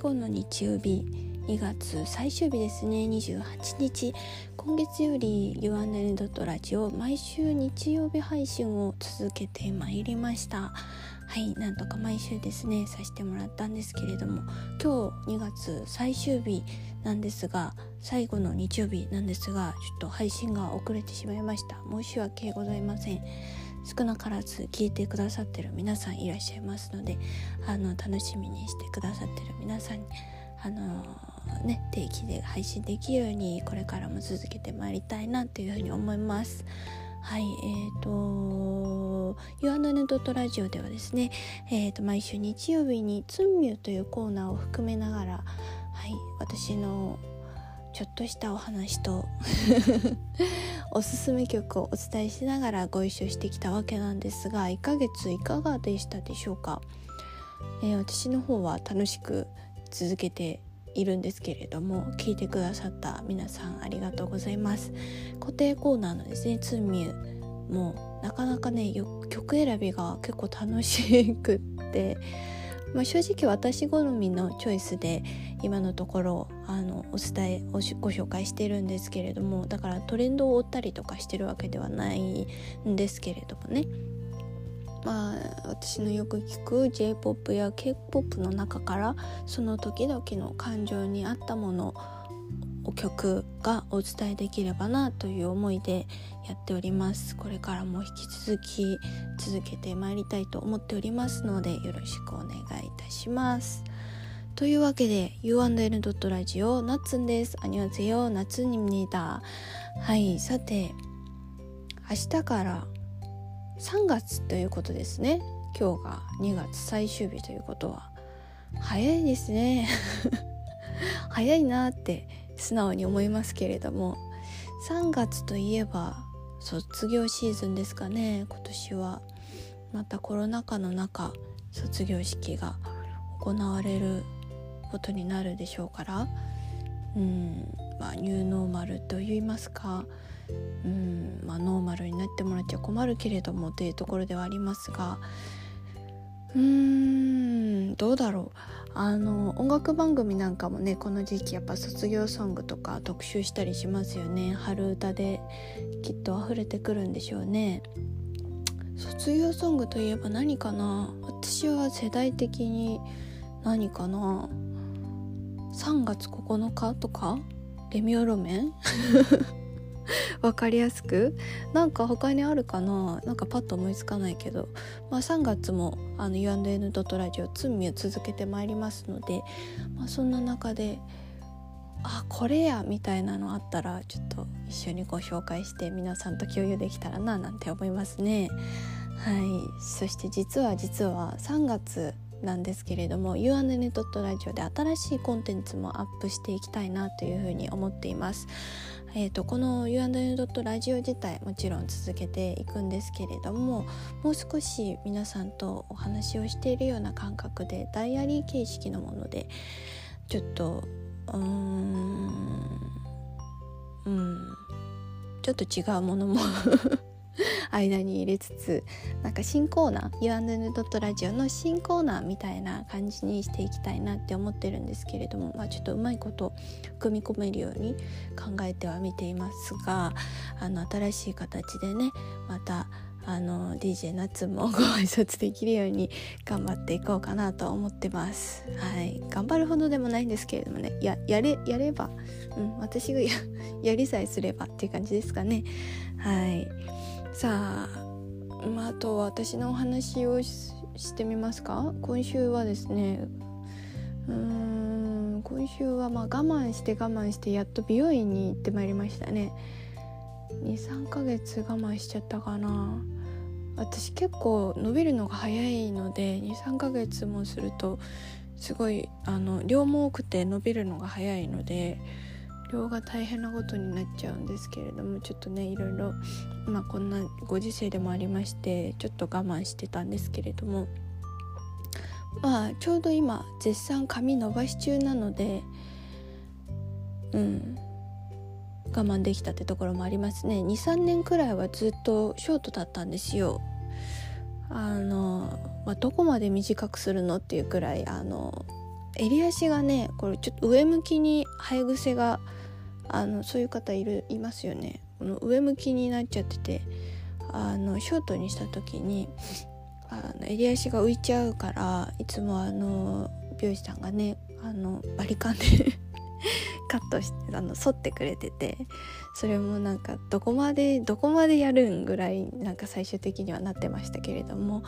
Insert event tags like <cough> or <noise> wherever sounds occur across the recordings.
後の日曜日2月最終日ですね。28日。今月より UNN. ラジオ毎週日曜日配信を続けてまいりました。はいなんとか毎週ですねさせてもらったんですけれども今日2月最終日なんですが最後の日曜日なんですがちょっと配信が遅れてしまいました。申し訳ございません。少なからず聞いてくださってる皆さんいらっしゃいますのであの楽しみにしてくださってる皆さんにあのね定期で配信できるようにこれからも続けてまいりたいなというふうに思います。はいえーと「ユアナネドットラジオ」ではですね、えーと、毎週日曜日に「ツンミュー」というコーナーを含めながら、はい、私のちょっとしたお話と <laughs> おすすめ曲をお伝えしながらご一緒してきたわけなんですが1ヶ月いかがでしたでしょうか、えー、私の方は楽しく続けているんですけれども聞いてくださった皆さんありがとうございます。固定コーナーのですね「ツンミュー」もなかなかね曲選びが結構楽しくって、まあ、正直私好みのチョイスで今のところあのお伝えご紹介してるんですけれどもだからトレンドを追ったりとかしてるわけではないんですけれどもね。まあ、私のよく聞く j p o p や k p o p の中からその時々の感情に合ったものを曲がお伝えできればなという思いでやっております。これからも引き続き続けてまいりたいと思っておりますのでよろしくお願いいたします。というわけで U&N. ラジオナッツンです。アニョゼヨナツニミだはいさて明日から3月ということですね。今日が2月最終日ということは。早いですね。<laughs> 早いなって素直に思いますけれども3月といえば卒業シーズンですかね今年は。またコロナ禍の中卒業式が行われることになるでしょうから。うんまあニューノーマルといいますか。うんまあ、ノーマルになってもらっちゃ困るけれどもというところではありますがどうだろう。あの音楽番組なんかもねこの時期やっぱ卒業ソングとか特集したりしますよね。春歌できっと溢れてくるんでしょうね。卒業ソングといえば何かな。私は世代的に何かな。3月9日とか？レミオロメン？<laughs> 分かりやすく。なんか他にあるかな？なんかパッと思いつかないけど、まあ、3月もあの U&N ドットラジオツンミを続けてまいりますので、まあ、そんな中であこれやみたいなのあったらちょっと一緒にご紹介して皆さんと共有できたらななんて思いますね。はい。そして実は実は3月なんですけれども U&N ドットラジオで新しいコンテンツもアップしていきたいなというふうに思っています。えーと、この U&N ドットラジオ自体もちろん続けていくんですけれどももう少し皆さんとお話をしているような感覚でダイアリー形式のものでちょっとうーんうんちょっと違うものも <laughs> 間に入れつつなんか新コーナー U&N ドットラジオの新コーナーみたいな感じにしていきたいなって思ってるんですけれども、まあ、ちょっとうまいこと組み込めるように考えてはみていますがあの新しい形でねまたあの DJ 夏もご挨拶できるように頑張っていこうかなと思ってます。はい、頑張るほどでもないんですけれどもねややれやれば、うん、私がや <laughs> やりさえすればっていう感じですかね。はいさあ、まあ、あと私のお話をしてみますか？今週はですねうーん今週はまあ我慢して我慢してやっと美容院に行ってまいりましたね。23ヶ月我慢しちゃったかな。私結構伸びるのが早いので23ヶ月もするとすごいあの量も多くて伸びるのが早いので量が大変なことになっちゃうんですけれどもちょっとねいろいろまあこんなご時世でもありましてちょっと我慢してたんですけれどもまあちょうど今絶賛髪伸ばし中なのでうん我慢できたってところもありますね。23年くらいはずっとショートだったんですよ。あの、まあ、どこまで短くするのっていうくらいあの襟足がねこれちょっと上向きに生え癖があのそういう方いるいますよね。この上向きになっちゃっててあのショートにした時にあの襟足が浮いちゃうからいつもあの美容師さんがねあのバリカンでカットしてあの剃ってくれててそれもなんかどこまでどこまでやるんぐらいなんか最終的にはなってましたけれども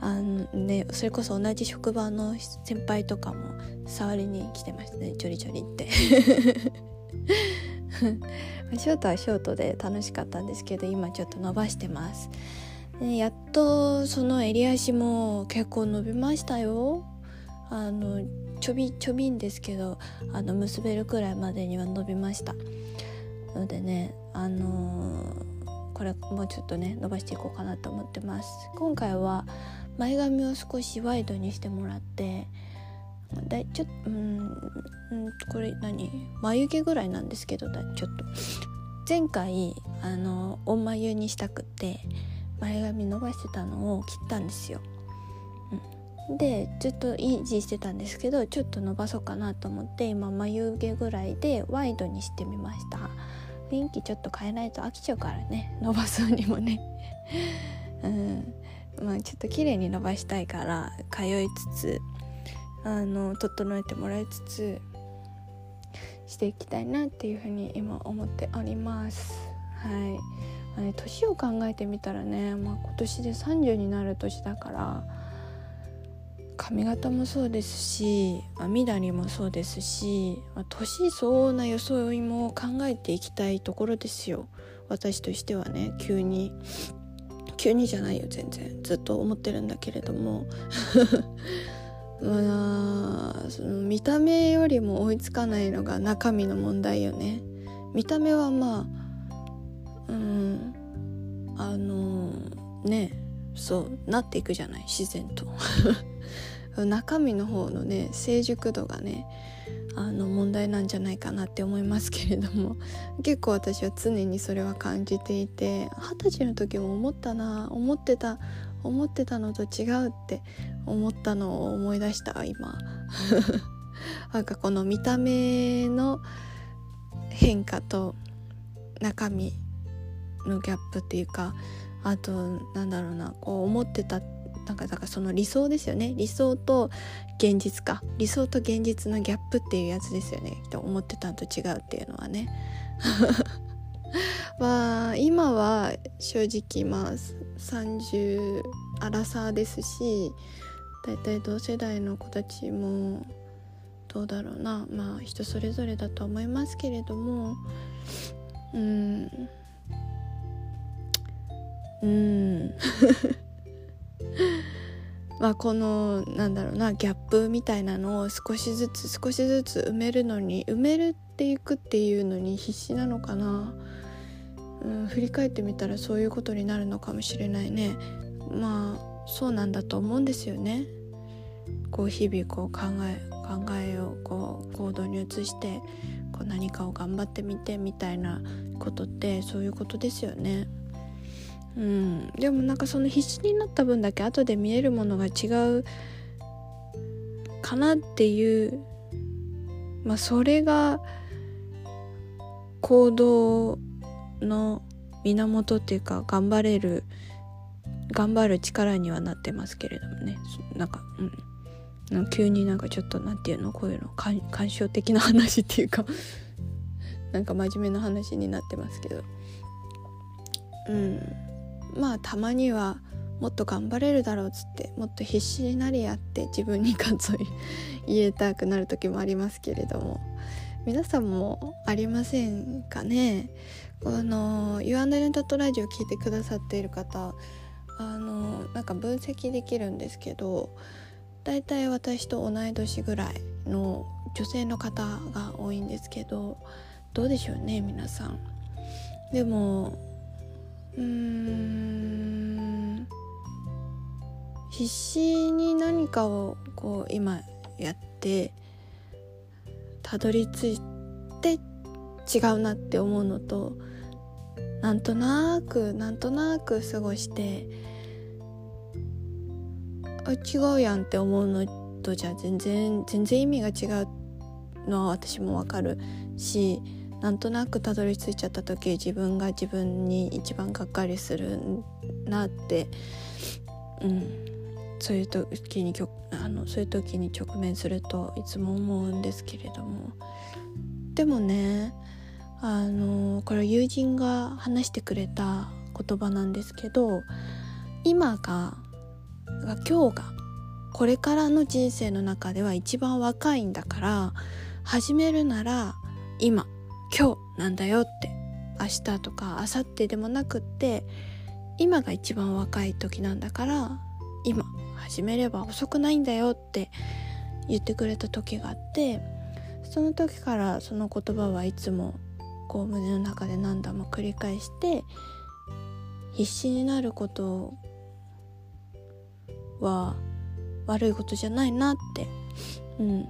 あの、ね、それこそ同じ職場の先輩とかも触りに来てましたねちょりちょりって。<laughs> ショートはショートで楽しかったんですけど今ちょっと伸ばしてます。やっとその襟足も結構伸びましたよ。あのちょびちょびんですけどあの結べるくらいまでには伸びましたのでねあのー、これもうちょっとね伸ばしていこうかなと思ってます。今回は前髪を少しワイドにしてもらってだいちょっとうんこれ何？眉毛ぐらいなんですけどだちょっと。前回あのお眉にしたくって前髪伸ばしてたのを切ったんですよ、でずっと維持してたんですけどちょっと伸ばそうかなと思って今眉毛ぐらいでワイドにしてみました。雰囲気ちょっと変えないと飽きちゃうからね。伸ばすにもね。<laughs> うん。まあちょっと綺麗に伸ばしたいから通いつつあの整えてもらいつつしていきたいなっていうふうに今思っております。はい、年を考えてみたらね、まあ、今年で30になる年だから髪型もそうですし、まあ、緑もそうですし、年相応な装いも考えていきたいところですよ。私としてはね急に。急にじゃないよ全然。ずっと思ってるんだけれども。<laughs> まあその見た目よりも追いつかないのが中身の問題よね。見た目はまあうんあのねそうなっていくじゃない自然と。<laughs> 中身の方のね成熟度がねあの問題なんじゃないかなって思いますけれども。<laughs> 結構私は常にそれは感じていて二十歳の時も思ったな思ってた思ってたのと違うって思ったのを思い出した今。<laughs> なんかこの見た目の変化と中身のギャップっていうかあとなんだろうなこう思ってたなんかだからその理想ですよね。理想と現実か。理想と現実のギャップっていうやつですよね。と思ってたのと違うっていうのはね。<laughs> まあ今は正直まあ30アラサーですし大体同世代の子たちもどうだろうな。まあ人それぞれだと思いますけれども。うん。うん。<laughs> <laughs> まあこのなんだろうなギャップみたいなのを少しずつ少しずつ埋めるのに埋めるっていくっていうのに必死なのかな、うん、振り返ってみたらそういうことになるのかもしれないね。まあそうなんだと思うんですよね。こう日々こう考え考えをこう行動に移してこう何かを頑張ってみてみたいなことってそういうことですよね。うん、でもなんかその必死になった分だけ後で見えるものが違うかなっていうまあそれが行動の源っていうか頑張れる頑張る力にはなってますけれどもね。なんかうん。急になんかちょっと何て言うのこういうの感傷的な話っていうかなんか真面目な話になってますけど。うんまあたまにはもっと頑張れるだろうっつってもっと必死になりやって自分に活を言えたくなる時もありますけれども <laughs> 皆さんもありませんかね？この U&N ラジオ聞いてくださっている方あのなんか分析できるんですけどだいたい私と同い年ぐらいの女性の方が多いんですけどどうでしょうね皆さん。でもうん必死に何かをこう今やってたどり着いて違うなって思うのとなんとなくなんとなく過ごしてあ違うやんって思うのとじゃ全然全然意味が違うのは私もわかるしなんとなくたどり着いちゃった時自分が自分に一番がっかりするなってうん。そういう時にあのそういう時に直面するといつも思うんですけれども。でもねあのこれ友人が話してくれた言葉なんですけど今が今日がこれからの人生の中では一番若いんだから始めるなら今。今日なんだよって明日とか明後日でもなくって今が一番若い時なんだから今始めれば遅くないんだよって言ってくれた時があってその時からその言葉はいつもこう胸の中で何度も繰り返して必死になることは悪いことじゃないなって、うん、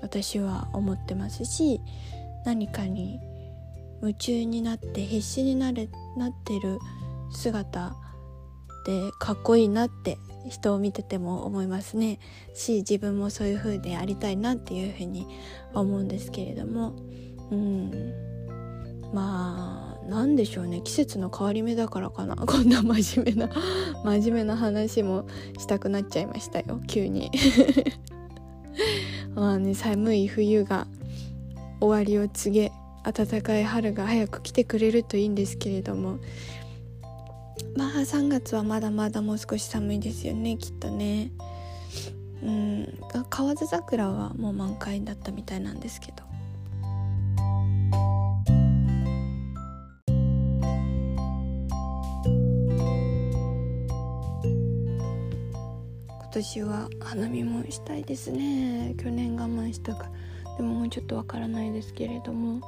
私は思ってますし何かに夢中になって必死になれなってる姿ってかっこいいなって人を見てても思いますね。し自分もそういう風でありたいなっていう風に思うんですけれども。うん。まあなんでしょうね。季節の変わり目だからかな。<laughs> こんな真面目な <laughs> 真面目な話もしたくなっちゃいましたよ。急に。<laughs> まあね寒い冬が終わりを告げ暖かい春が早く来てくれるといいんですけれども。まあ3月はまだまだもう少し寒いですよねきっとね。うん河津桜はもう満開だったみたいなんですけど。今年は花見もしたいですね。去年我慢したか。らでももうちょっとわからないですけれども。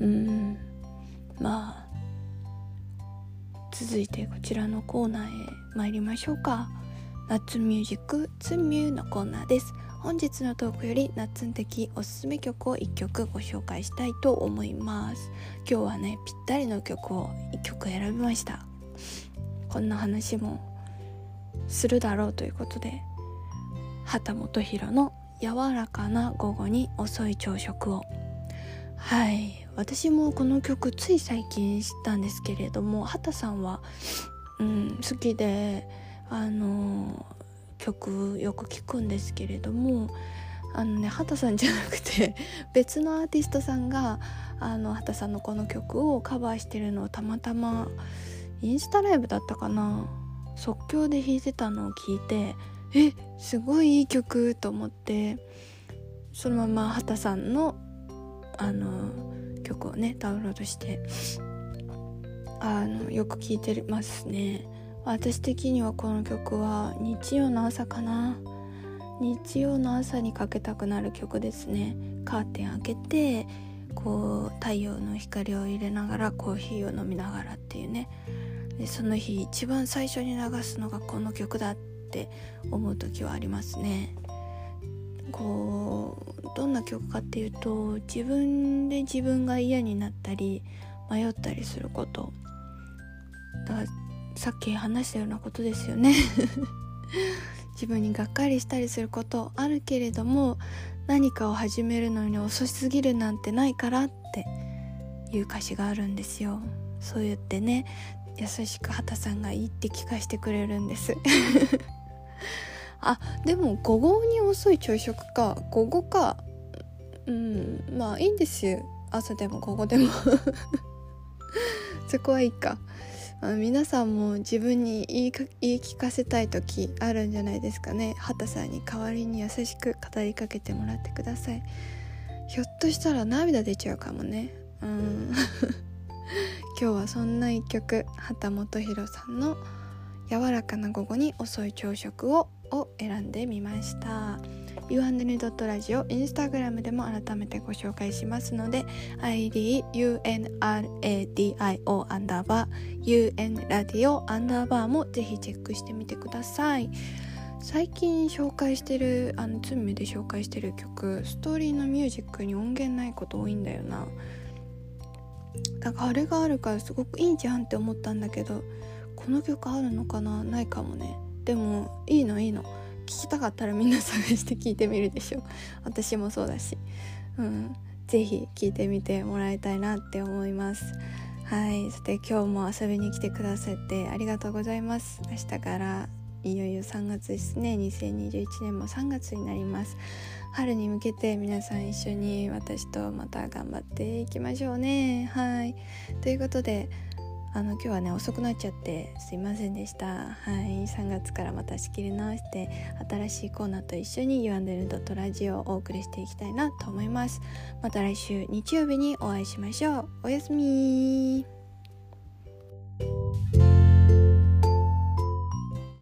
うん。まあ続いてこちらのコーナーへ参りましょうか。夏ミュージックツンミューのコーナーです。本日のトークより夏的おすすめ曲を1曲ご紹介したいと思います。今日はねぴったりの曲を1曲選びました。こんな話もするだろうということで畑基博の「柔らかな午後に遅い朝食を」はい。私もこの曲つい最近知ったんですけれども畑さんは、うん、好きであの曲よく聴くんですけれどもあのね畑さんじゃなくて <laughs> 別のアーティストさんがあの畑さんのこの曲をカバーしてるのをたまたまインスタライブだったかな即興で弾いてたのを聞いてえすごいいい曲と思ってそのまま畑さんのあの曲をねダウンロードしてあのよく聴いてますね。私的にはこの曲は日曜の朝かな。日曜の朝にかけたくなる曲ですね。カーテン開けてこう太陽の光を入れながらコーヒーを飲みながらっていうね。でその日一番最初に流すのがこの曲だってって思う時はありますね。こうどんな曲かっていうと自分で自分が嫌になったり迷ったりすること。だからさっき話したようなことですよね。<laughs> 自分にがっかりしたりすることあるけれども何かを始めるのに遅すぎるなんてないからっていう歌詞があるんですよ。そう言ってね優しく畑さんがいいって聞かせてくれるんです。<laughs> あでも午後に遅い朝食か。午後か。うんまあいいんですよ。朝でも午後でも。<laughs> そこはいいか。あ皆さんも自分に言い言い聞かせたい時あるんじゃないですかね。畑さんに代わりに優しく語りかけてもらってください。ひょっとしたら涙出ちゃうかもね。うん。<laughs> 今日はそんな一曲畑基博さんの「柔らかな午後に遅い朝食を」を選んでみました。u&n.radio インスタグラムでも改めてご紹介しますので IDUNRADIO アンダーバー UN ラディオアンダーバーもぜひチェックしてみてください。最近紹介してるあのツンメで紹介してる曲ストーリーのミュージックに音源ないこと多いんだよな。だからあれがあるからすごくいいじゃんって思ったんだけどこの曲あるのかな？ないかもね。でもいいのいいの。聞きたかったらみんな探して聞いてみるでしょ。<laughs> 私もそうだし。うん。是非聞いてみてもらいたいなって思います。はい。さて今日も遊びに来てくださってありがとうございます。明日からいよいよ3月ですね。2021年も3月になります。春に向けて皆さん一緒に私とまた頑張っていきましょうね。はい。ということであの今日はね遅くなっちゃってすいませんでした。はい。3月からまた仕切り直して新しいコーナーと一緒に「ゆあんでルドットラジオ」をお送りしていきたいなと思います。また来週日曜日にお会いしましょう。おやすみ